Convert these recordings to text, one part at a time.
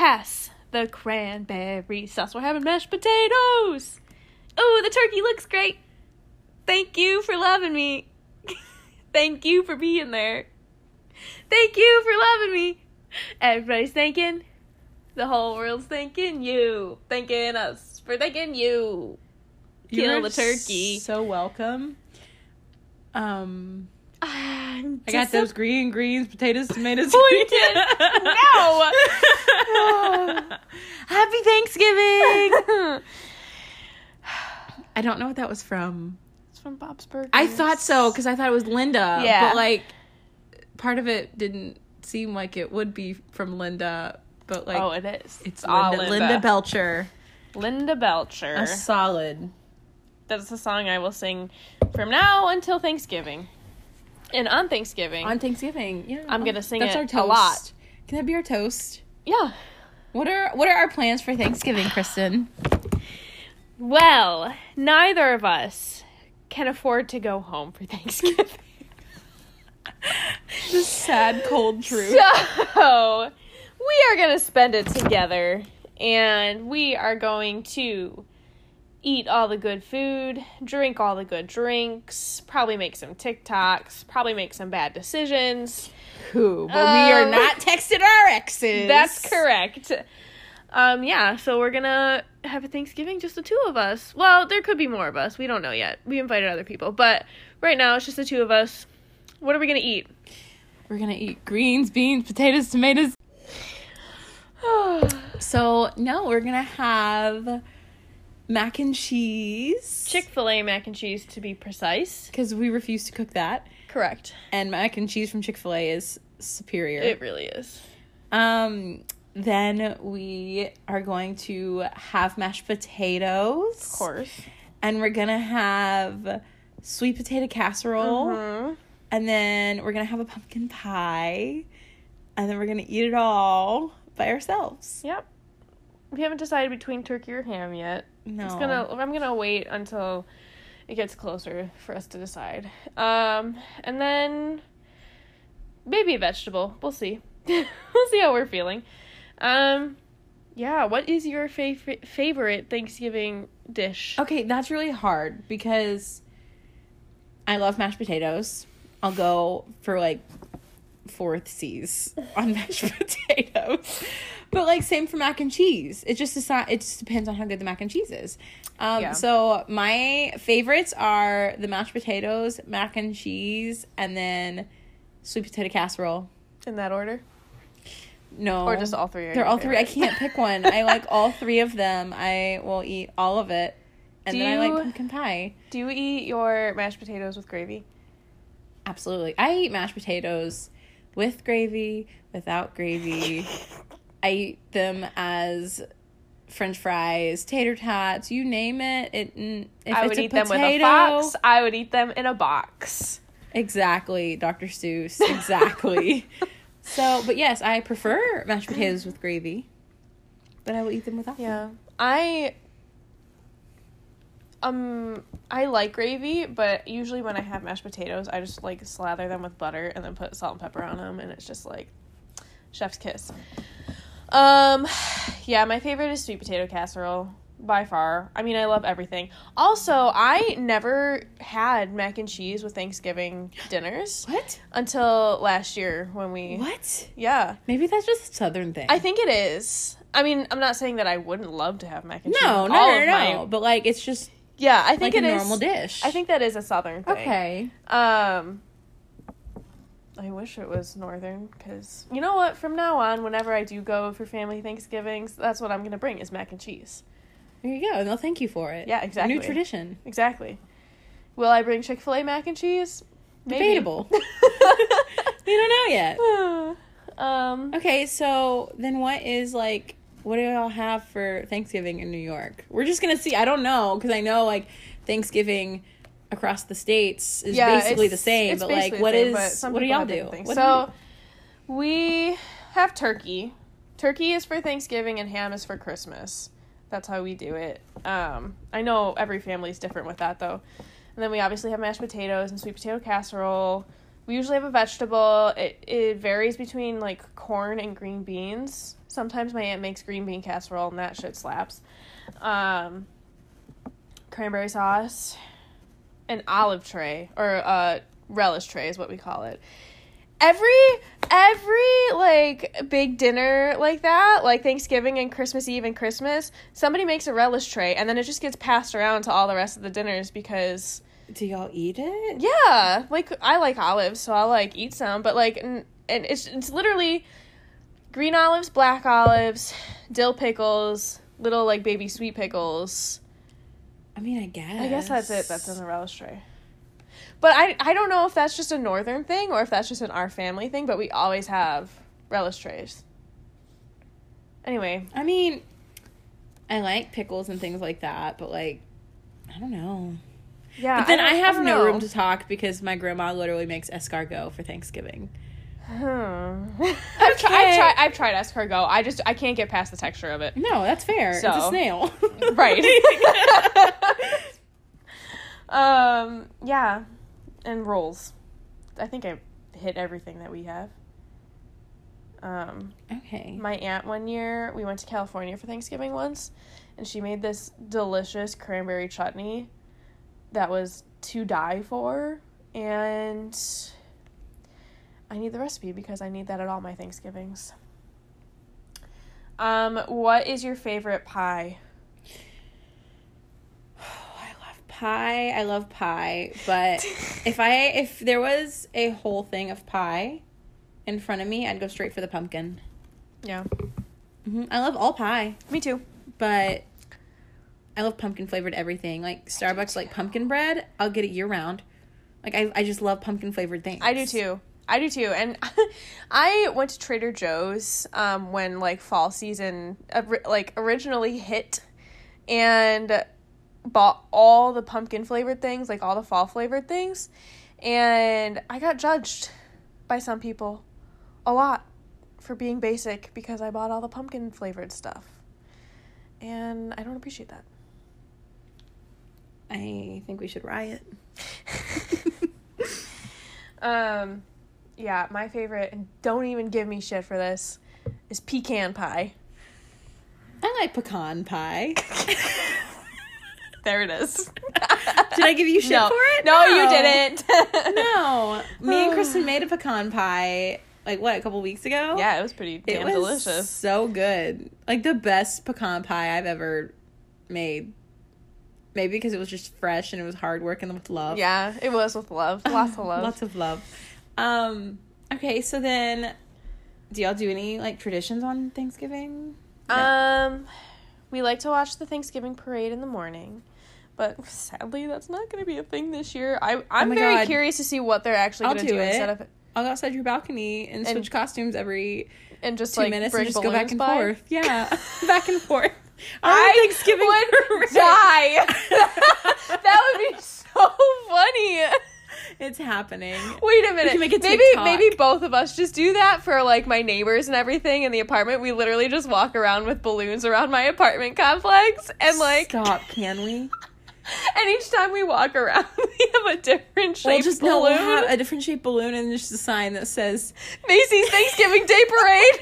pass the cranberry sauce. We're having mashed potatoes. Oh, the turkey looks great. Thank you for loving me. Thank you for being there. Thank you for loving me. Everybody's thanking. The whole world's thanking you. Thanking us for thanking you. Kill You're the turkey. So welcome. Um, I'm I got those green greens, potatoes, tomatoes. Disappointed. No. Happy Thanksgiving. I don't know what that was from. it's from Bob's Burgers. I thought so because I thought it was Linda. Yeah. But like, part of it didn't seem like it would be from Linda. But like, oh, it is. it's all Linda, Linda Belcher. Linda Belcher. A solid. That's the song I will sing from now until Thanksgiving. And on Thanksgiving, On Thanksgiving, yeah. I'm gonna sing That's it our a toast. lot. Can that be our toast? yeah. What are what are our plans for Thanksgiving, Kristen? Well, neither of us can afford to go home for Thanksgiving. the sad, cold truth. So, we are going to spend it together and we are going to eat all the good food, drink all the good drinks, probably make some TikToks, probably make some bad decisions. Who? But we are Um, not texted our exes. That's correct. Um, yeah, so we're gonna have a Thanksgiving, just the two of us. Well, there could be more of us. We don't know yet. We invited other people, but right now it's just the two of us. What are we gonna eat? We're gonna eat greens, beans, potatoes, tomatoes. So no, we're gonna have mac and cheese. Chick fil A mac and cheese, to be precise. because we refuse to cook that, Correct. and mac and cheese from Chick Fil A is superior. It really is. um, then we are going to have mashed potatoes, Of course. and we're gonna have sweet potato casserole, Mhm. and then we're gonna have a pumpkin pie, and then we're gonna eat it all by ourselves. Yep. We haven't decided between turkey or ham yet. No, It's gonna. I'm gonna wait until it gets closer for us to decide. Um, and then maybe a vegetable. We'll see. we'll see how we're feeling. Um, yeah. What is your favorite favorite Thanksgiving dish? Okay, that's really hard because I love mashed potatoes. I'll go for like fourth C's on mashed potatoes. But like same for mac and cheese. It just decide it just depends on how good the mac and cheese is. Um Yeah. so my favorites are the mashed potatoes, mac and cheese, and then sweet potato casserole. In that order, No. or just all three? They're all three. I can't pick one. I like all three of them. I will eat all of it. And Do then I like pumpkin pie. Do you eat your mashed potatoes with gravy? Absolutely. I eat mashed potatoes with gravy, without gravy. I eat them as french fries, tater tots, you name it. It if I it's would a eat them with a potato- box. I would eat them in a box. Exactly, Dr. Seuss. Exactly. so, but yes, I prefer mashed potatoes with gravy. But I will eat them without. them. Yeah. I um I like gravy, but usually when I have mashed potatoes, I just like slather them with butter and then put salt and pepper on them and it's just like chef's kiss. Um yeah, my favorite is sweet potato casserole by far. I mean, I love everything. Also, I never had mac and cheese with Thanksgiving dinners What? until last year when we What? Yeah. Maybe that's just a southern thing. I think it is. I mean, I'm not saying that I wouldn't love to have mac and cheese. no, no, all no, no. my- But like, it's just yeah, I like think a it is- normal dish. I think that is a southern thing. Okay. Um, I wish it was northern because you know what? From now on, whenever I do go for family Thanksgivings, that's what I'm gonna bring is mac and cheese. There you go. No, thank you for it. Yeah, exactly. New tradition. Exactly. Will I bring Chick Fil A mac and cheese? Maybe. Debatable. We don't know yet. um, Okay, so then what is like? What do y'all have for Thanksgiving in New York? We're just gonna see. I don't know because I know like Thanksgiving across the states is yeah, basically the same. But like, what same, is? What do y'all do? What do so we have turkey. Turkey is for Thanksgiving and ham is for Christmas. That's how we do it. Um, I know every family is different with that though. And then we obviously have mashed potatoes and sweet potato casserole. We usually have a vegetable. It it varies between like corn and green beans. Sometimes my aunt makes green bean casserole and that shit slaps. Um, cranberry sauce, an olive tray or a relish tray is what we call it. Every every like big dinner like that, like Thanksgiving and Christmas Eve and Christmas, somebody makes a relish tray and then it just gets passed around to all the rest of the dinners because Do y'all eat it? yeah, like I like olives, so I'll like eat some, but like and, and it's it's literally green olives, black olives, dill pickles, little like baby sweet pickles. I mean, I guess. I guess that's it. That's in the relish tray. But I I don't know if that's just a northern thing or if that's just an our family thing, but we always have relish trays. Anyway, I mean, I like pickles and things like that, but like, I don't know. yeah. But then I, don't- have don't no know. room to talk because my grandma literally makes escargot for Thanksgiving. Hmm. I've, tri- I've tried. I've tried escargot. I just I can't get past the texture of it. No, that's fair. It's a snail. Right. um. Yeah, and rolls. I think I hit everything that we have. Um. okay. My aunt one year we went to California for Thanksgiving once, and she made this delicious cranberry chutney that was to die for, and I need the recipe because I need that at all my Thanksgivings. Um, what is your favorite pie? I love pie. I love pie, but if I if there was a whole thing of pie in front of me, I'd go straight for the pumpkin. Yeah, hmm I love all pie, me too. but I love pumpkin flavored everything. Like Starbucks, like pumpkin bread, I'll get it year round. Like I, I just love pumpkin flavored things. I do too. I do too. And I went to Trader Joe's um, when like fall season like originally hit, and bought all the pumpkin flavored things, like all the fall flavored things, and I got judged by some people a lot for being basic because I bought all the pumpkin flavored stuff, and I don't appreciate that. I think we should riot. um, yeah, my favorite, and don't even give me shit for this, is pecan pie. I like pecan pie. There it is. Did I give you shit no. for it? No, you didn't. no. Me and Kristen oh. made a pecan pie like what a couple weeks ago. Yeah, it was pretty it damn was delicious. So good, like the best pecan pie I've ever made. Maybe because it was just fresh and it was hard work and with love. Yeah, it was with love. Lots of love. Lots of love. Um. Okay, so then, do y'all do any like traditions on Thanksgiving? Um, we like to watch the Thanksgiving parade in the morning, but sadly, that's not going to be a thing this year. I I'm my very God. curious to see what they're actually going to do instead of I'll go outside your balcony and, And- switch costumes every and just two like minutes and just go back and by. forth. Yeah, back and forth. I Thanksgiving would parade. die. that would be so funny. It's happening. Wait a minute. a maybe maybe both of us just do that for like my neighbors and everything in the apartment. We literally just walk around with balloons around my apartment complex and like Stop, can we? and each time we walk around we have a different shape We'll just no, balloon. we'll have a different shaped balloon and just a sign that says Macy's Thanksgiving Day Parade.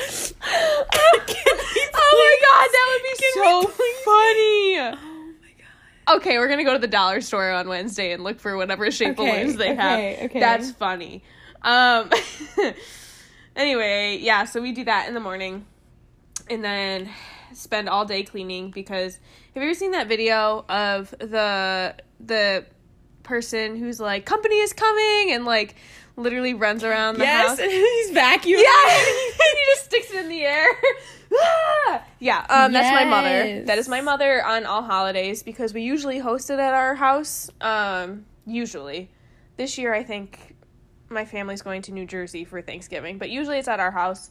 oh my god, that would be so funny. Okay, we're gonna go to the dollar store on Wednesday and look for whatever shape Okay, balloons they okay, have. okay. That's funny. Um anyway, yeah, so we do that in the morning and then spend all day cleaning because have you ever seen that video of the the person who's like, Company is coming and like literally runs around the Yes, house? and he's vacuuming. Yeah, and he just sticks it in the air. Ah! yeah, um, that's my mother. That is my mother on all holidays because we usually host it at our house. Um, usually, this year I think my family's going to New Jersey for Thanksgiving, but usually it's at our house.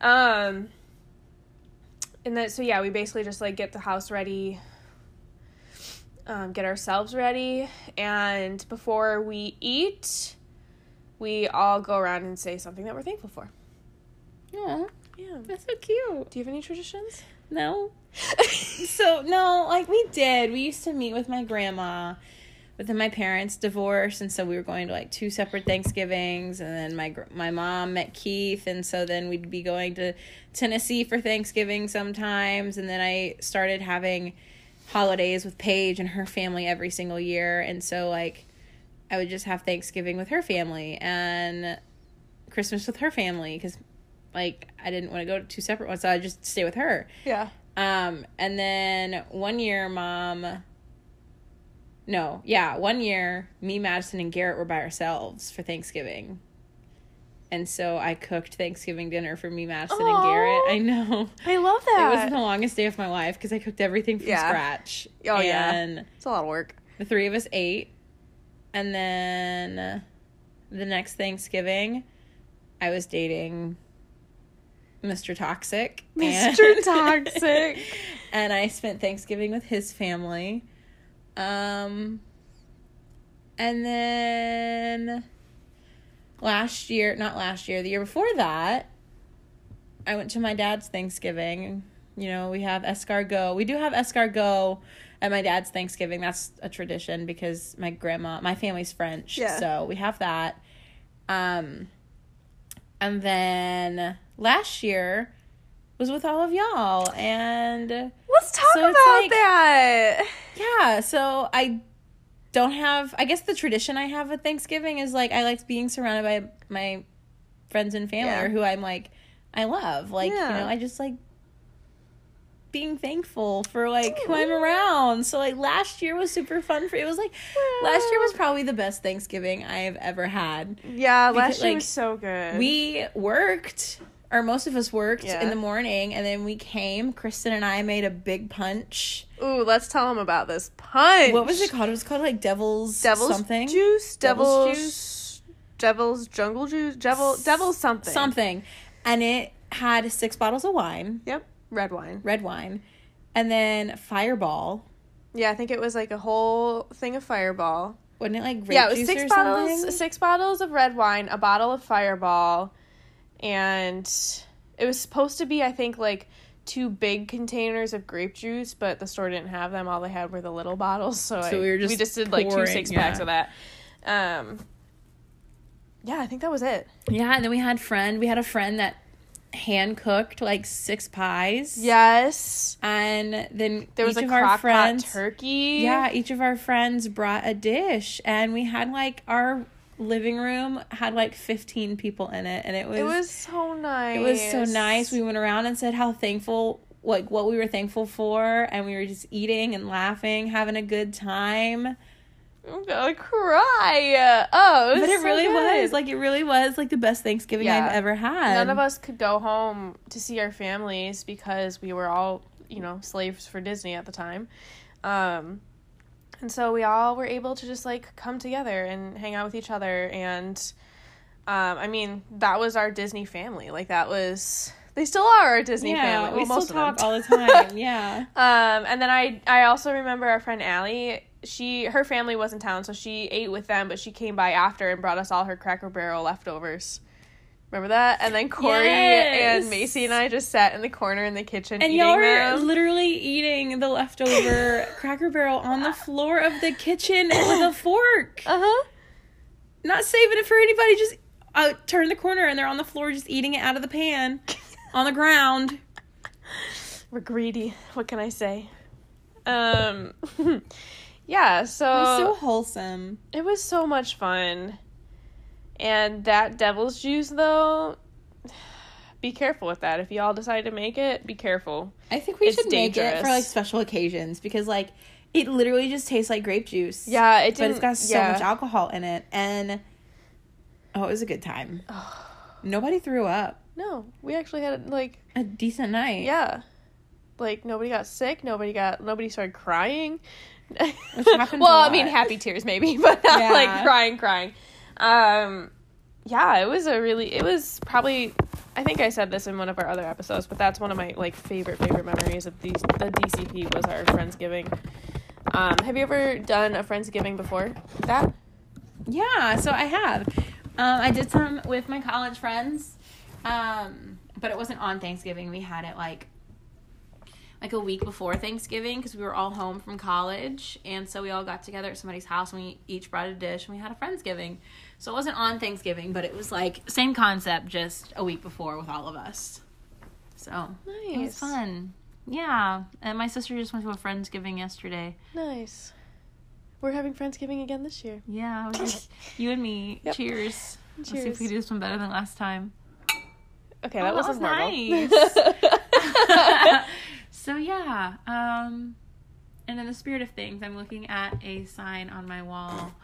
Um, and then so yeah, we basically just like get the house ready, um, get ourselves ready, and before we eat, we all go around and say something that we're thankful for. Aw, Yeah. that's so cute. Do you have any traditions? No. So no, like we did. We used to meet with my grandma but then my parents divorced, and so we were going to like two separate Thanksgivings, and then my my mom met Keith, and so then we'd be going to Tennessee for Thanksgiving sometimes, and then I started having holidays with Paige and her family every single year, and so like I would just have Thanksgiving with her family and Christmas with her family because like I didn't want to go to two separate ones, so I'd just stay with her. Yeah. Um, and then one year, mom. No, yeah, one year, me, Madison, and Garrett were by ourselves for Thanksgiving. And so I cooked Thanksgiving dinner for me, Madison, and Garrett. I know. I love that. It was the longest day of my life because I cooked everything from Yeah. scratch. Oh, yeah. It's a lot of work. the three of us ate. And then the next Thanksgiving, I was dating Mr. Toxic. Mr. and- Toxic. and I spent Thanksgiving with his family. Um and then last year, not last year, the year before that, I went to my dad's Thanksgiving. You know, we have escargot. We do have escargot at my dad's Thanksgiving. That's a tradition because my grandma, my family's French, Yeah. so we have that. Um and then last year was with all of y'all and Let's talk So about like- that. yeah, so I don't have I guess the tradition I have with Thanksgiving is like I like being surrounded by my friends and family Yeah. or who I'm like I love. Like, Yeah. you know, I just like being thankful for like who I'm around. So like last year was super fun for it was like last year was probably the best Thanksgiving I have ever had. Yeah, last year like, was so good. We worked or most of us worked Yeah. in the morning and then we came Kristen and I made a big punch Ooh, let's tell them about this punch. what was it called? It was called like Devil's Devil's something. juice, Devil's devil's, juice? devil's jungle juice, devil, devil's something, Something. And it had six bottles of wine, Yep, red wine. red wine, and then Fireball. Yeah, I think it was like a whole thing of Fireball. Wasn't it like yeah, it was six bottles, something? six bottles of red wine, a bottle of Fireball, and it was supposed to be, I think, like two big containers of grape juice, but the store didn't have them. All they had were the little bottles, so, So I, we were just we just did like two pouring, six packs yeah. of that. Um, yeah, I think that was it. Yeah, and then we had friend. We had a friend that hand cooked like six pies. Yes, and then there was each a of our crock pot friends. turkey. Yeah, each of our friends brought a dish, and we had like our living room had like fifteen people in it, and it was it was so nice. It was so nice. We went around and said how thankful, like what we were thankful for, and we were just eating and laughing, having a good time. I'm gonna cry. Oh, it But it so really good. was like it really was like the best Thanksgiving Yeah. I've ever had. None of us could go home to see our families because we were all, you know, slaves for Disney at the time. Um, and so we all were able to just like come together and hang out with each other. And um, I mean, that was our Disney family. Like, that was. They still are our Disney yeah, family. we Well, still of them. talk all the time. yeah, Um, and then I I also remember our friend Allie. She her family was in town, so she ate with them, but she came by after and brought us all her Cracker Barrel leftovers. Remember that? And then Corey Yes. and Macy and I just sat in the corner in the kitchen and y'all were them. literally eating the leftover Cracker Barrel on the floor of the kitchen with a fork, uh huh. not saving it for anybody. Just uh, turn the corner and they're on the floor, just eating it out of the pan on the ground. We're greedy. What can I say? Um, yeah. So, It was so wholesome. it was so much fun. And that devil's juice, though, be careful with that. If y'all decide to make it, be careful. I think we It's should make it for like special occasions because like it literally just tastes like grape juice. Yeah, it but it's got so yeah. much alcohol in it, and oh, it was a good time. Nobody threw up. No, we actually had like A decent night. yeah, like nobody got sick. Nobody got nobody started crying. Well, I mean, happy tears maybe, but not Yeah. like crying, crying. Um, yeah, it was a really. It was probably. I think I said this in one of our other episodes, but that's one of my like favorite favorite memories of these. The DCP was our friendsgiving. Um, have you ever done a friendsgiving before? That Yeah, so I have. Um, I did some with my college friends, um, but it wasn't on Thanksgiving. We had it like like a week before Thanksgiving because we were all home from college, and so we all got together at somebody's house and we each brought a dish and we had a friendsgiving. So it wasn't on Thanksgiving, but it was like same concept, just a week before with all of us. So it was Nice. fun. Yeah, and my sister just went to a friendsgiving yesterday. Nice. We're having Friendsgiving again this year. Yeah, just you and me. Yep. Cheers. Let's see if we do this one better than last time. Okay, Oh, that that wasn't was horrible. so yeah, um, and in the spirit of things, I'm looking at a sign on my wall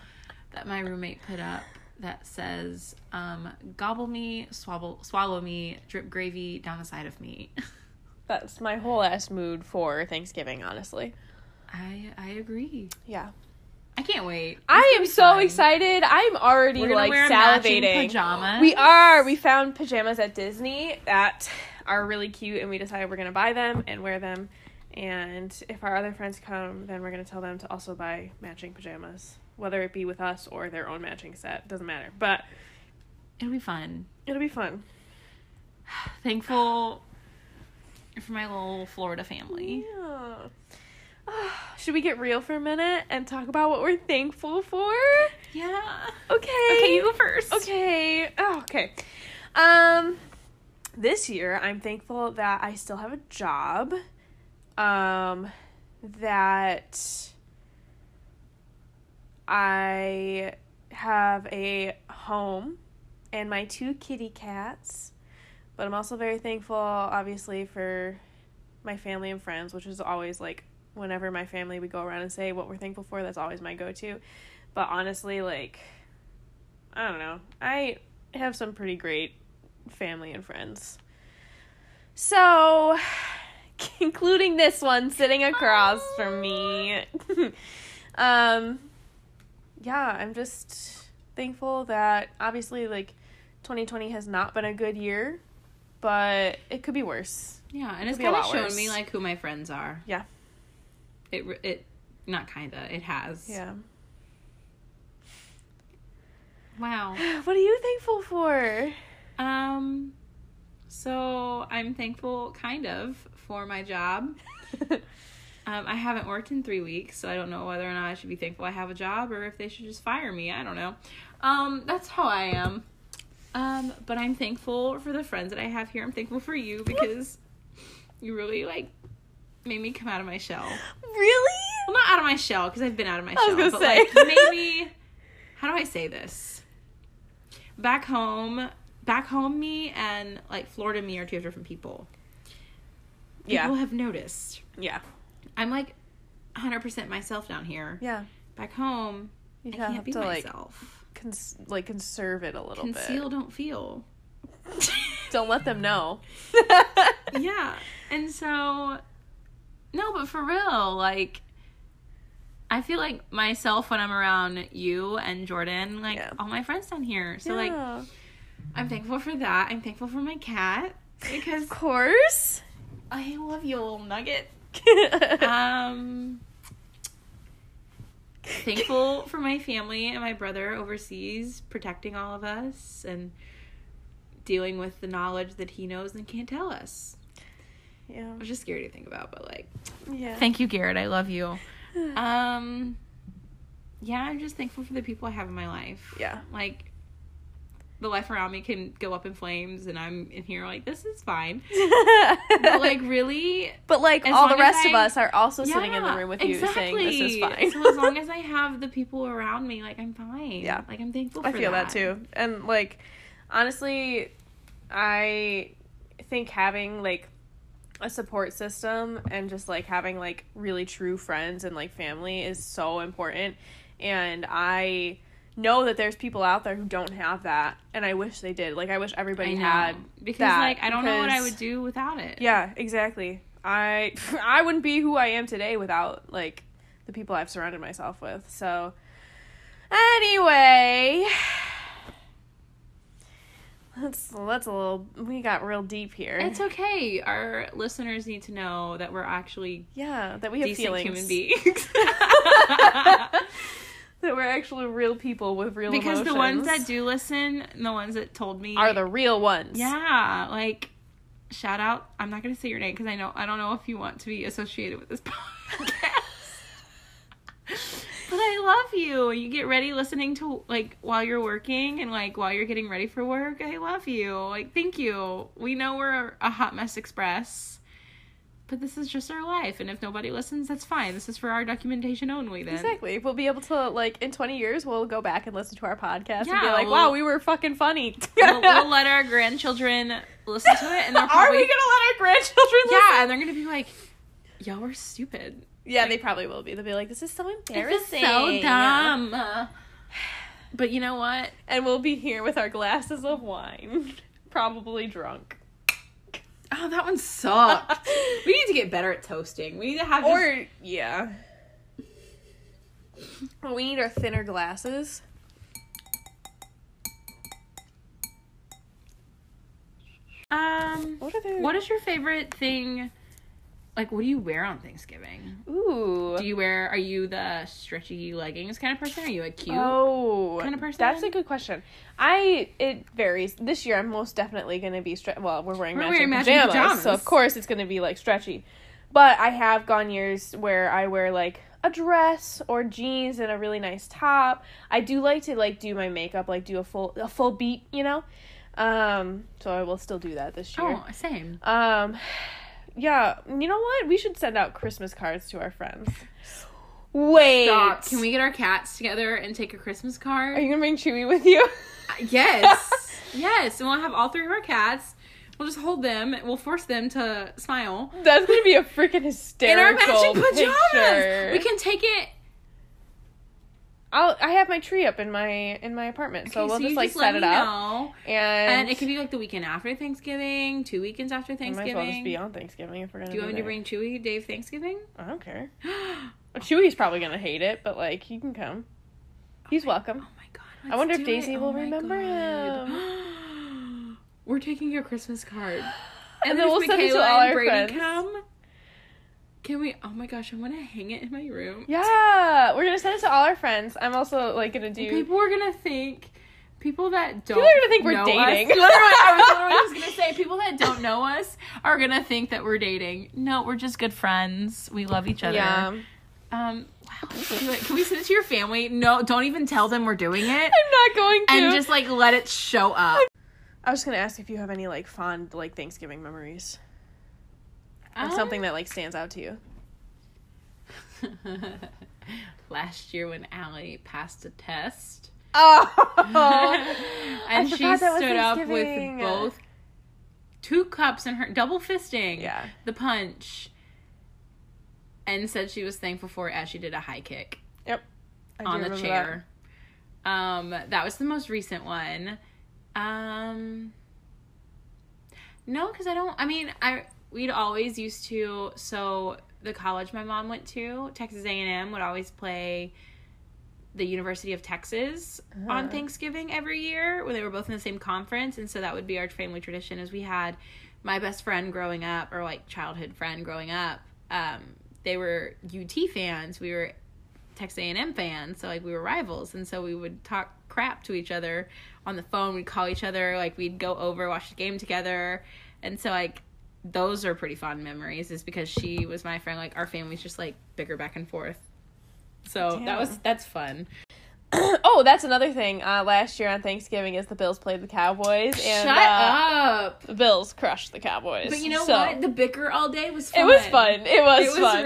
that my roommate put up that says, um, "Gobble me, swallow, swallow me, drip gravy down the side of me." That's my whole ass mood for Thanksgiving, honestly. I I agree. Yeah. I can't wait. It's I am so fun. excited. I'm already like salivating. pajamas. We are. We found pajamas at Disney that are really cute, and we decided we're gonna buy them and wear them. And if our other friends come, then we're gonna tell them to also buy matching pajamas, whether it be with us or their own matching set. Doesn't matter. But It'll be fun. it'll be fun. Thankful for my little Florida family. Yeah. Should we get real for a minute and talk about what we're thankful for? Yeah. Okay. Okay, you go first. Okay. Oh, okay. Um this year I'm thankful that I still have a job. Um that I have a home and my two kitty cats. But I'm also very thankful obviously for my family and friends, which is always like whenever my family we go around and say what we're thankful for, that's always my go-to. But honestly, like I don't know. I have some pretty great family and friends. So, including this one sitting across from me. um yeah, I'm just thankful that obviously like 2020 has not been a good year, but it could be worse. Yeah, and it's kind of shown worse. me like who my friends are. Yeah. It it not kinda. It has. Yeah. Wow. What are you thankful for? Um. So I'm thankful, kind of, for my job. Um, I haven't worked in three weeks, so I don't know whether or not I should be thankful I have a job or if they should just fire me. I don't know. Um, that's how I am. Um, but I'm thankful for the friends that I have here. I'm thankful for you because you really like made me come out of my shell. really? Well, not out of my shell because I've been out of my I was shell, gonna but say. like me. How do I say this? Back home, back home me and like Florida me are two different people. People Yeah. have noticed. Yeah. I'm like 100% myself down here. Yeah. Back home, You I can't have be to like myself. cons- like conserve it a little Conceal, don't feel. Don't let them know. yeah. And so, no, but for real, like, I feel like myself when I'm around you and Jordan, like Yeah. all my friends down here. So, like, Yeah. I'm thankful for that. I'm thankful for my cat because of course. I love you, little nugget. Um, thankful for my family and my brother overseas protecting all of us and dealing with the knowledge that he knows and can't tell us. yeah. Which is scary to think about, but like, Yeah. thank you, Garrett. I love you. Um, yeah, I'm just thankful for the people I have in my life. yeah. Like, the life around me can go up in flames, and I'm in here like, this is fine. But like, really, but like all the rest of us are also sitting in the room with you saying this is fine. so as long as I have the people around me, like I'm fine. Yeah. like I'm thankful. I feel that. too. And like honestly, I think having like a support system and just like having like really true friends and like family is so important. And I know that there's people out there who don't have that and I wish they did. Like I wish everybody know had because that, like I don't know what I would do without it. Yeah, exactly. I I wouldn't be who I am today without like the people I've surrounded myself with. So anyway, that's that's a little we got real deep here. It's okay. Our listeners need to know that we're actually yeah, that we have decent feelings. human beings. that we're actually real people with real because the ones that do listen, and the ones that told me are the real ones. yeah, like shout out. I'm not gonna say your name because I know I don't know if you want to be associated with this podcast. but I love you. You get ready listening to like while you're working and like while you're getting ready for work. I love you. Like thank you. We know we're a hot mess express. But this is just our life, and if nobody listens, that's fine. This is for our documentation only. Then Exactly. We'll be able to like in 20 years we'll go back and listen to our podcast and be like, we'll- "Wow, we were fucking funny." we'll, we'll let our grandchildren listen to it, and they'll Are probably we gonna let our grandchildren listen? yeah, and they're gonna be like, "Y'all were stupid. Yeah, they probably will be. They'll be like, "This is so embarrassing." is so dumb." But you know what? And we'll be here with our glasses of wine, probably drunk. Oh, that one sucked. we need to get better at toasting. We need to have Or yeah. We need our thinner glasses. um. What are they? What is your favorite thing? Like, what do you wear on Thanksgiving? Ooh. Do you wear? Are you the stretchy leggings kind of person? Are you a cute? oh, kind of person? That's a good question. I it varies. This year, I'm most definitely going to be stre- Well, we're wearing We're matching, wearing matching pajamas, pajamas. so of course it's going to be like stretchy. But I have gone years where I wear like a dress or jeans and a really nice top. I do like to like do my makeup, like do a full a full beat, you know. Um, so I will still do that this year. Oh, same. Um, yeah, you know what? We should send out Christmas cards to our friends. Wait, Stop. Can we get our cats together and take a Christmas card? Are you gonna bring Chewy with you? Uh, yes. yes. And we'll have all three of our cats. We'll just hold them. We'll force them to smile. That's gonna be a freaking hysterical. In our matching pajamas. picture. We can take it. I'll. I have my tree up in my in my apartment, so Okay, we'll you just like let set it up, know. and, And it could be like the weekend after Thanksgiving, two weekends after Might as Thanksgiving. well just be on Thanksgiving if we're gonna. Do you want me to bring Chewy Dave Thanksgiving? I don't care. Chewy's probably gonna hate it, but like he can come. Oh He's welcome. Oh my god. I wonder if Daisy it. will Oh remember God. We're taking your Christmas card. And And, then we'll send it to all our Brady friends. come. Can we? Oh my gosh, I want to hang it in my room. Yeah, we're gonna send it to all our friends. I'm also like gonna do. People are gonna think. People that don't. People are gonna think we're know dating. Us, I was literally just gonna say people that don't know us are gonna think that we're dating. No, we're just good friends. We love each other. Yeah. Um. Wow. Can we send it to your family? No, don't even tell them we're doing it, I'm not going to. and just like let it show up. I was just gonna ask if you have any like fond like Thanksgiving memories. Like Um, something that like stands out to you. Last year when Allie passed a test. Oh, and she that stood up with both two cups in her double fisting Yeah. the punch and said she was thankful for it as she did a high kick I on the chair. um that was the most recent one. Um no because i don't i mean i we'd always used to so the college my mom went to texas a&m would always play the university of texas Uh-huh. on thanksgiving every year when they were both in the same conference and so that would be our family tradition is we had my best friend growing up or like childhood friend growing up um, they were ut fans we were Texas A&M fans, so like we were rivals, and so we would talk crap to each other on the phone. We'd call each other, like we'd go over watch the game together, and so like those are pretty fond memories. Is because she was my friend. Like our families just like bicker back and forth. So Damn. that was that's fun. oh, that's another thing. Uh, last year on Thanksgiving, is the Bills played the Cowboys, and Shut uh, up! the Bills crushed the Cowboys. But you know so- what? The bicker all day was fun. It was fun. It was, It was fun.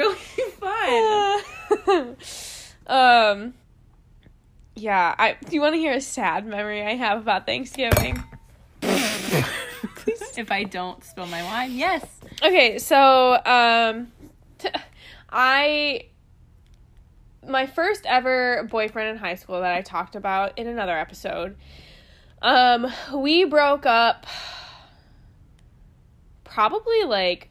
really fun. um. Yeah, I. Do you want to hear a sad memory I have about Thanksgiving? if I don't spill my wine, yes. Okay, so um, t- I my first ever boyfriend in high school that I talked about in another episode. Um, we broke up probably like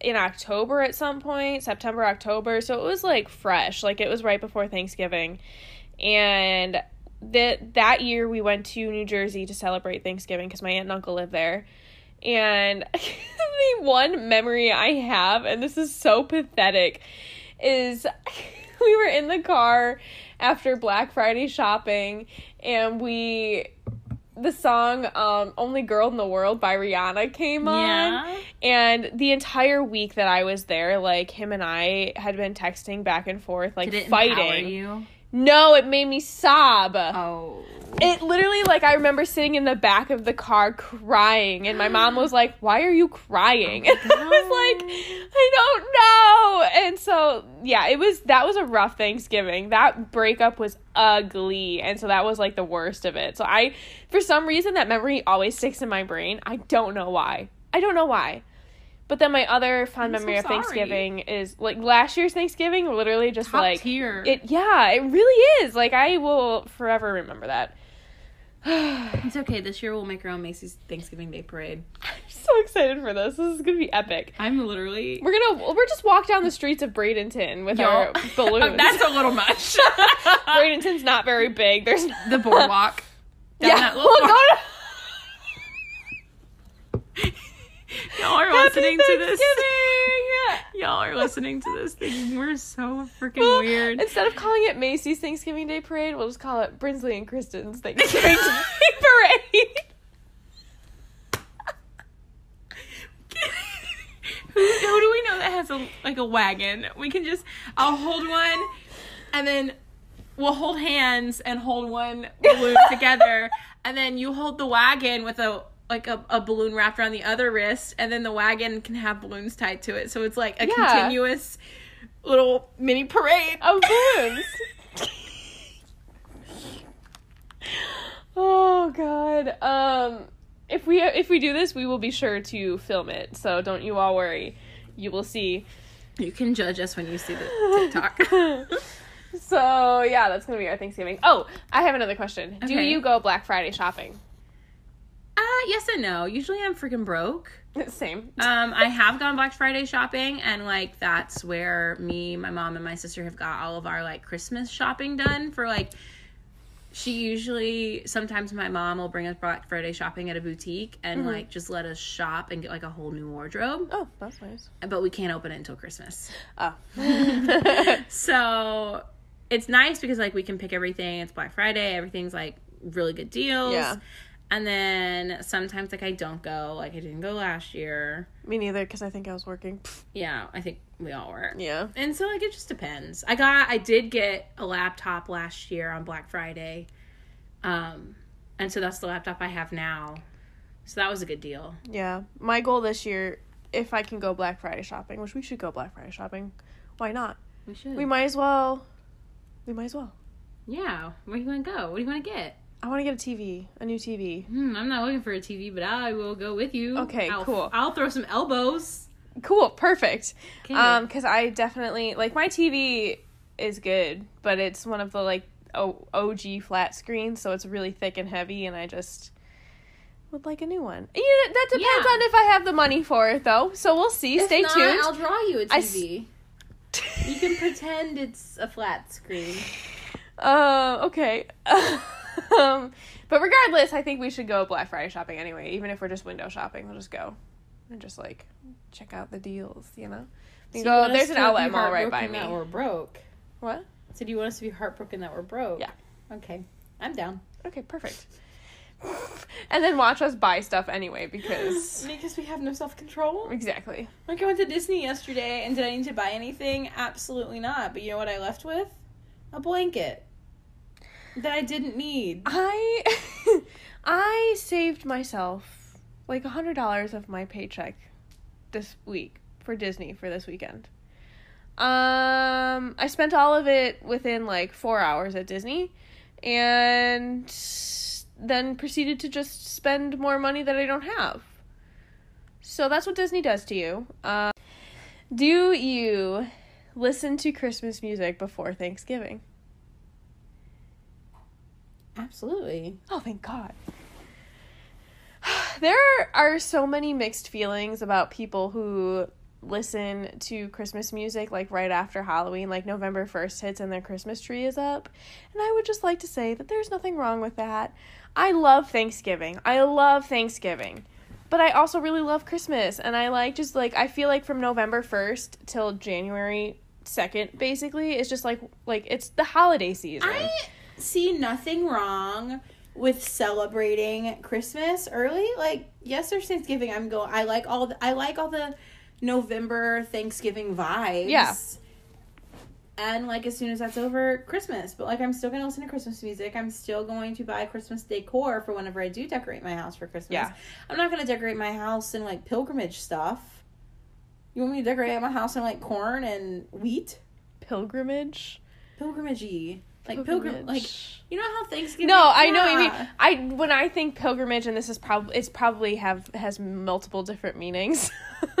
in October at some point, September, October. So it was like fresh, like it was right before Thanksgiving. And that that year we went to New Jersey to celebrate Thanksgiving because my aunt and uncle live there. And the one memory I have, and this is so pathetic, is we were in the car after Black Friday shopping and we the song um Only Girl in the World by Rihanna came on. Yeah. And the entire week that I was there, like him and I had been texting back and forth, like Did it empower fighting. No, it made me sob. Oh. It literally like I remember sitting in the back of the car crying and my mom was like, "Why are you crying?" And I was like, oh, "I don't know." And so, yeah, it was that was a rough Thanksgiving. That breakup was ugly. And so that was like the worst of it. So I for some reason that memory always sticks in my brain. I don't know why. I don't know why. But then my other fond I'm so memory of. Thanksgiving is like last year's Thanksgiving literally just Top like tier. it yeah, it really is. Like I will forever remember that. It's okay. This year we'll make our own Macy's Thanksgiving Day parade. I'm so excited for this. This is gonna be epic. I'm literally. We're gonna we're just walk down the streets of Bradenton with our balloons. That's a little much. Bradenton's not very big. There's the boardwalk. Down yeah, that little we'll go to Y'all are Happy listening to this. Y'all are listening to this thinking we're so freaking Well, weird. Instead of calling it Macy's Thanksgiving Day Parade, we'll just call it Brinsley and Kristen's Thanksgiving Day Parade. who, who do we know that has a like a wagon? We can just I'll hold one and then we'll hold hands and hold one balloon together and then you hold the wagon with a like a, a balloon wrapped around the other wrist and then the wagon can have balloons tied to it. So it's like a Yeah. continuous little mini parade. of balloons. oh god. Um if we if we do this, we will be sure to film it. So don't you all worry. You will see. You can judge us when you see the TikTok. so, yeah, that's going to be our Thanksgiving. Oh, I have another question. Do you go Black Friday shopping? Uh, yes and no. Usually I'm freaking broke. Same. Um, I have gone Black Friday shopping, and like that's where me, my mom, and my sister have got all of our like Christmas shopping done. For like, she usually sometimes my mom will bring us Black Friday shopping at a boutique and like just let us shop and get like a whole new wardrobe. Oh, that's nice. But we can't open it until Christmas. Oh. So it's nice because like we can pick everything. It's Black Friday. Everything's like really good deals. Yeah. And then sometimes like I don't go. Like I didn't go last year. Me neither, because I think I was working. Yeah, I think we all were. Yeah. And so like it just depends. I got I did get a laptop last year on Black Friday. Um and so that's the laptop I have now. So that was a good deal. Yeah. My goal this year, if I can go Black Friday shopping, which we should go Black Friday shopping, why not? We should. We might as well. We might as well. yeah. Where do you want to go? What do you want to get? I want to get a TV, a new TV. Hmm, I'm not looking for a TV, but I will go with you. Okay, I'll, cool. I'll throw some elbows. Cool, perfect. Okay. Um, because I definitely like my TV is good, but it's one of the like o- OG flat screens, so it's really thick and heavy, and I just would like a new one. Yeah, that depends Yeah. on if I have the money for it, though. So we'll see. Stay tuned. I'll draw you a I s- TV. you can pretend it's a flat screen. Uh, okay. um, but regardless, I think we should go Black Friday shopping anyway. Even if we're just window shopping, we'll just go and just like check out the deals. You know, we can go. There's an outlet mall right by me. That we're broke. What? So do you want us to be heartbroken that we're broke? Yeah. Okay, I'm down. Okay, perfect. and then watch us buy stuff anyway because Because we have no self control. exactly. Like I went to Disney yesterday, and did I need to buy anything? Absolutely not. But you know what I left with? A blanket that I didn't need. I I saved myself like a hundred dollars of my paycheck this week for Disney for this weekend. Um, I spent all of it within like four hours at Disney, and then proceeded to just spend more money that I don't have. So that's what Disney does to you. Um, do you listen to Christmas music before Thanksgiving? Absolutely. Oh, thank God. There are so many mixed feelings about people who listen to Christmas music like right after Halloween, like November 1st hits and their Christmas tree is up. And I would just like to say that there's nothing wrong with that. I love Thanksgiving. I love Thanksgiving. But I also really love Christmas. And I like just like, I feel like from November 1st till January 2nd, basically, it's just like, like, it's the holiday season. I see nothing wrong with celebrating Christmas early. Like yes, there's Thanksgiving. I'm going. I like all. The, I like all the November Thanksgiving vibes. Yeah. And like as soon as that's over, Christmas. But like I'm still gonna listen to Christmas music. I'm still going to buy Christmas decor for whenever I do decorate my house for Christmas. Yeah. I'm not gonna decorate my house in like pilgrimage stuff. You want me to decorate my house in like corn and wheat? Pilgrimage. Pilgrimagey. Like pilgrim like you know how Thanksgiving No, I know what you mean. I when I think pilgrimage, and this is probably it's probably have has multiple different meanings,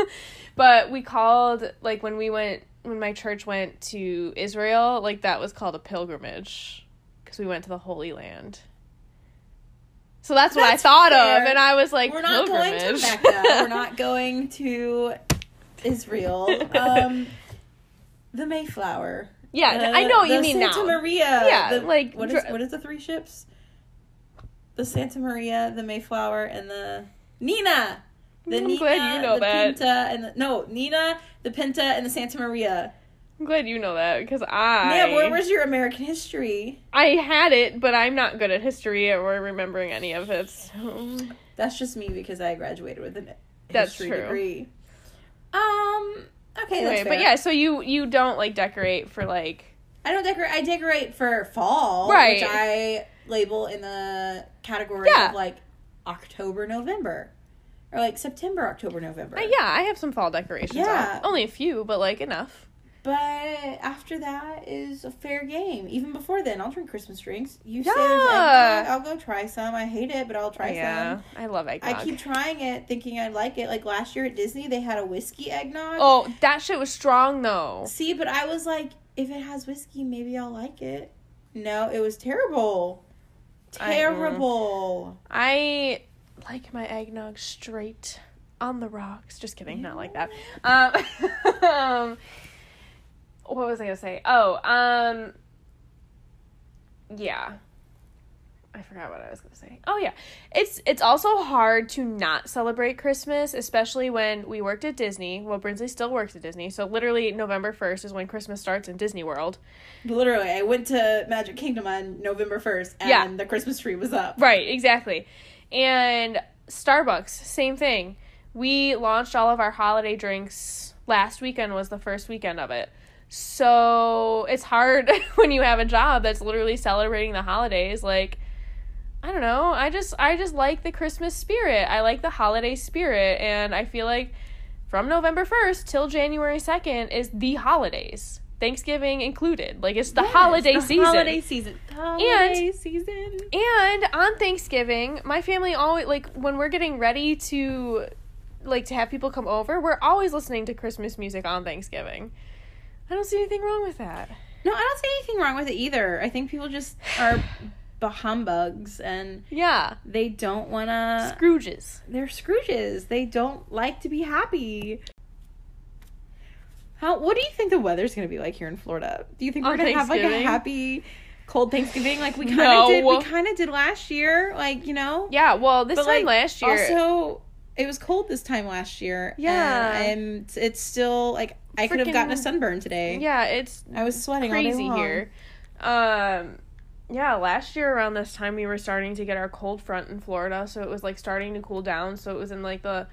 but we called like when we went when my church went to Israel, like that was called a pilgrimage because we went to the Holy Land. So that's what That's I thought fair. of, and I was like, We're not going to pilgrimage. Mecca. We're not going to Israel. Um the Mayflower. Yeah, I know what you the mean Santa now. Maria. Yeah, the- like, what is what is the three ships? The Santa Maria, the Mayflower, and the Nina. The I'm Nina, glad you know the that. Pinta, and the no Nina, the Pinta, and the Santa Maria. I'm glad you know that because I Yeah, where was your American history? I had it, but I'm not good at history or remembering any of it. So. That's just me because I graduated with a That's history true. degree. Um. Okay, Anyway, but yeah, so you you don't like decorate for like I don't decorate. I decorate for fall, Right. Which I label in the category Yeah. of like October, November, or like September, October, November. uh, yeah, I have some fall decorations. Yeah. on. only a few, but like enough. But after that is a fair game. Even before then, I'll drink Christmas drinks. You say Yeah. there's eggnog, I'll go try some. I hate it, but I'll try yeah, some. I love eggnog. I keep trying it, thinking I'd like it. Like last year at Disney, they had a whiskey eggnog. oh, that shit was strong though. See, but I was like, if it has whiskey, maybe I'll like it. No, it was terrible. Mm. Terrible. I like my eggnog straight on the rocks. Just kidding, not like that. Um, um, what was I gonna say? Oh, um, yeah. I forgot what I was gonna say. Oh yeah, it's it's also hard to not celebrate Christmas, especially when we worked at Disney. Well, Brinsley still works at Disney, so literally November first is when Christmas starts in Disney World. Literally, I went to Magic Kingdom on November 1st and Yeah. the Christmas tree was up. Right, exactly. And Starbucks, same thing. We launched all of our holiday drinks last weekend was the first weekend of it. So it's hard when you have a job that's literally celebrating the holidays like I don't know. I just I just like the Christmas spirit. I like the holiday spirit and I feel like from November 1st till January 2nd is the holidays. Thanksgiving included. Like it's the Yes, holiday the season. Holiday season. Holiday season. And on Thanksgiving, my family always like when we're getting ready to like to have people come over, we're always listening to Christmas music on Thanksgiving. I don't see anything wrong with that. No, I don't see anything wrong with it either. I think people just are humbugs and Yeah. they don't want to. Scrooges. They're Scrooges. They don't like to be happy. How? What do you think the weather's going to be like here in Florida? Do you think we're going to have like a happy cold Thanksgiving like we kind of No. did? We kind of did last year. Like you know. Yeah, well, this But, time like, last year Also, it was cold this time last year. Yeah. and it's still like I could have gotten a sunburn today. Yeah, it's I was sweating crazy here. Um yeah, last year around this time we were starting to get our cold front in Florida, so it was like starting to cool down, so it was in like the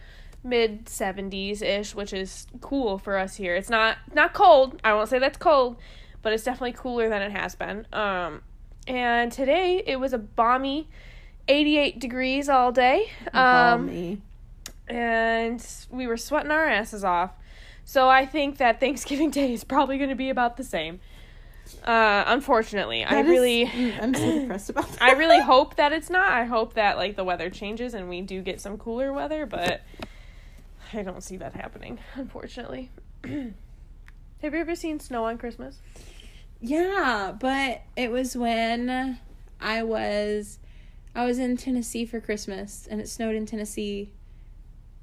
mid 70s ish, which is cool for us here. It's not not cold. I won't say that's cold, but it's definitely cooler than it has been. Um and today it was a balmy 88 degrees all day. Um Balmy. And we were sweating our asses off. So I think that Thanksgiving Day is probably going to be about the same. Uh, unfortunately, I That is- really, mm, I'm so depressed about that. I really hope that it's not. I hope that like the weather changes and we do get some cooler weather, but I don't see that happening. Unfortunately. Have you ever seen snow on Christmas? Yeah, but it was when I was I was in Tennessee for Christmas and it snowed in Tennessee.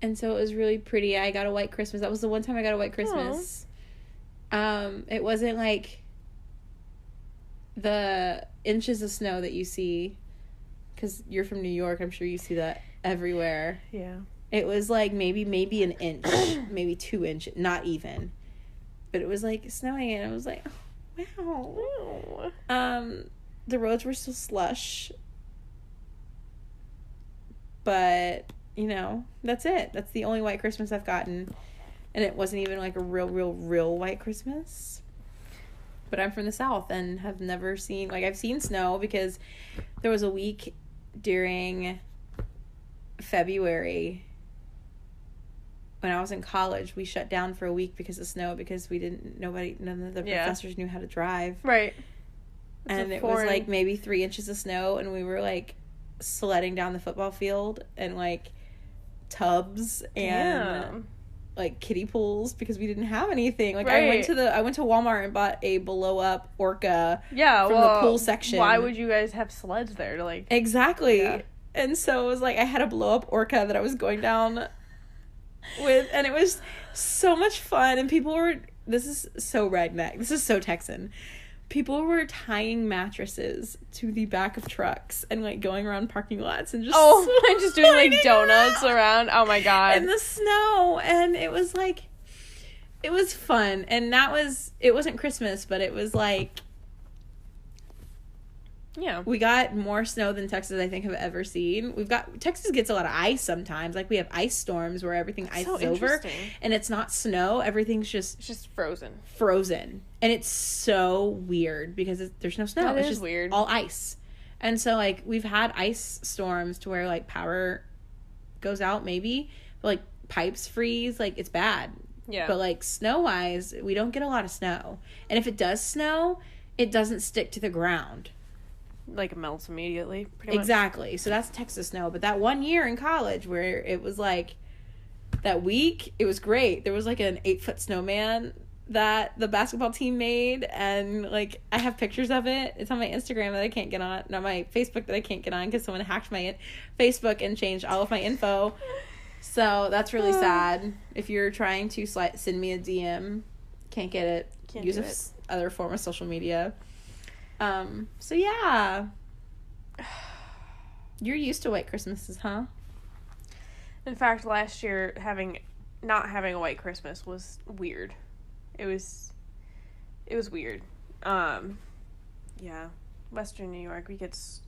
And so it was really pretty. I got a white Christmas. That was the one time I got a white Christmas. Um it wasn't like the inches of snow that you see cuz you're from New York. I'm sure you see that everywhere. Yeah. It was like maybe maybe an inch, maybe 2 inches, not even. But it was like snowing and I was like, "Wow." Oh. Um, the roads were still slush. but you know, that's it. That's the only white Christmas I've gotten. And it wasn't even like a real, real, real white Christmas. But I'm from the South and have never seen, like, I've seen snow because there was a week during February when I was in college. We shut down for a week because of snow because we didn't, nobody, none of the Yeah. professors knew how to drive Right. It's and it was like maybe three inches of snow and we were like sledding down the football field and like tubs and like kiddie pools because we didn't have anything like i went to the i went to walmart and bought a blow up orca Yeah, from the pool section. Why would you guys have sleds there to like? exactly Yeah. and so it was like i had a blow up orca that i was going down with and it was so much fun and people were this is so redneck this is so texan people were tying mattresses to the back of trucks and like going around parking lots and just Oh, and just doing like donuts around around. Oh my god. in the snow and it was like it was fun and that was it wasn't christmas but it was like yeah. we got more snow than texas i think have ever seen. We've got texas gets a lot of ice sometimes. Like we have ice storms where everything So ices over and it's not snow. Everything's just It's just frozen. frozen. And it's so weird because there's no snow. That it's just weird. all ice. And so like we've had ice storms to where like power goes out maybe but like pipes freeze. Like it's bad. Yeah. but like snow wise we don't get a lot of snow. And if it does snow it doesn't stick to the ground like melts immediately. Pretty much. exactly. So that's texas snow. But that one year in college where it was like that week it was great. There was like an eight foot snowman that the basketball team made. And like i have pictures of it. It's on my instagram that i can't get on not my facebook that i can't get on because someone hacked my facebook and changed all of my info. So that's really sad. If you're trying to sli- send me a dm can't get it. Can't use do a it. other form of social media um so yeah you're used to white Christmases, huh? In fact, last year having not having a white Christmas was weird. It was it was weird. Um yeah, Western New York we get s-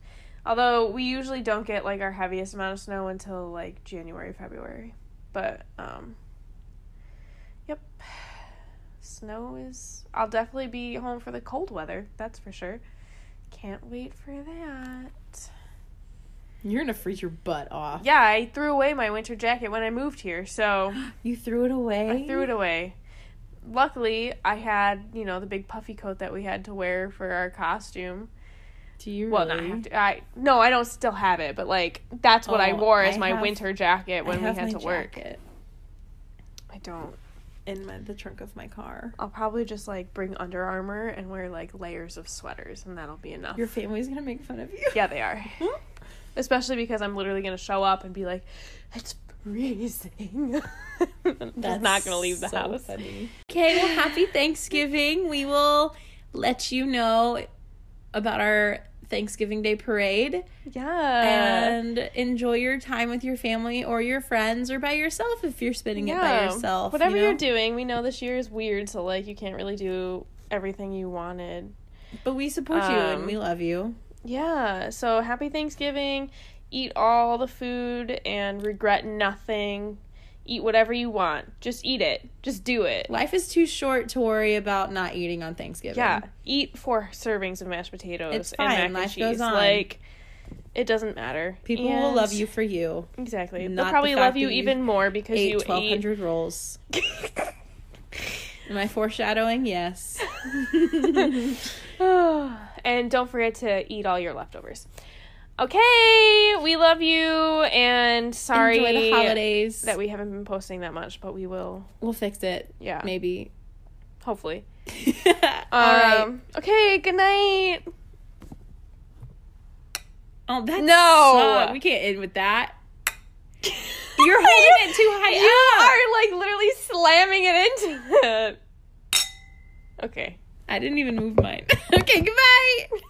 although we usually don't get like our heaviest amount of snow until like January, February. But um yep. Snow is I'll definitely be home for the cold weather, that's for sure. Can't wait for that. You're gonna freeze your butt off. Yeah, I threw away my winter jacket when I moved here, so You threw it away. I threw it away. Luckily, I had, you know, the big puffy coat that we had to wear for our costume. Do you Well, really? not have to. I no, I don't still have it, but like that's what I Oh, wore as I my have- winter jacket when we had to work. jacket I don't. In my, the trunk of my car. I'll probably just like bring Under Armour and wear like layers of sweaters, and that'll be enough. Your family's gonna make fun of you. yeah, they are. Hmm? Especially because I'm literally gonna show up and be like, "It's freezing." I'm not gonna leave the so house. funny. Okay, well, happy Thanksgiving. We will let you know about our Thanksgiving Day parade Yeah. and enjoy your time with your family or your friends or by yourself if you're spending it by yourself. Whatever you know? you're doing, we know this year is weird, so like you can't really do everything you wanted. But we support you and Um, we love you. Yeah. So happy Thanksgiving. Eat all the food and regret nothing. Eat whatever you want. Just eat it. Just do it. Life is too short to worry about not eating on Thanksgiving. Yeah. Eat four servings of mashed potatoes It's and fine. mac and Life cheese. goes on. Like it doesn't matter. People will love you for you. Exactly. They'll probably fact love you even more because Ate you twelve ate hundred rolls. Am I foreshadowing? Yes. and don't forget to eat all your leftovers. Okay, we love you and sorry Enjoy the holidays. that we haven't been posting that much, but we will. we'll fix it. Yeah, Maybe. hopefully. All right. Um, Okay, good night. Oh, that No. sucked. We can't end with that. You're holding it too high You up. are like literally slamming it into it. Okay. I didn't even move mine. okay, goodbye.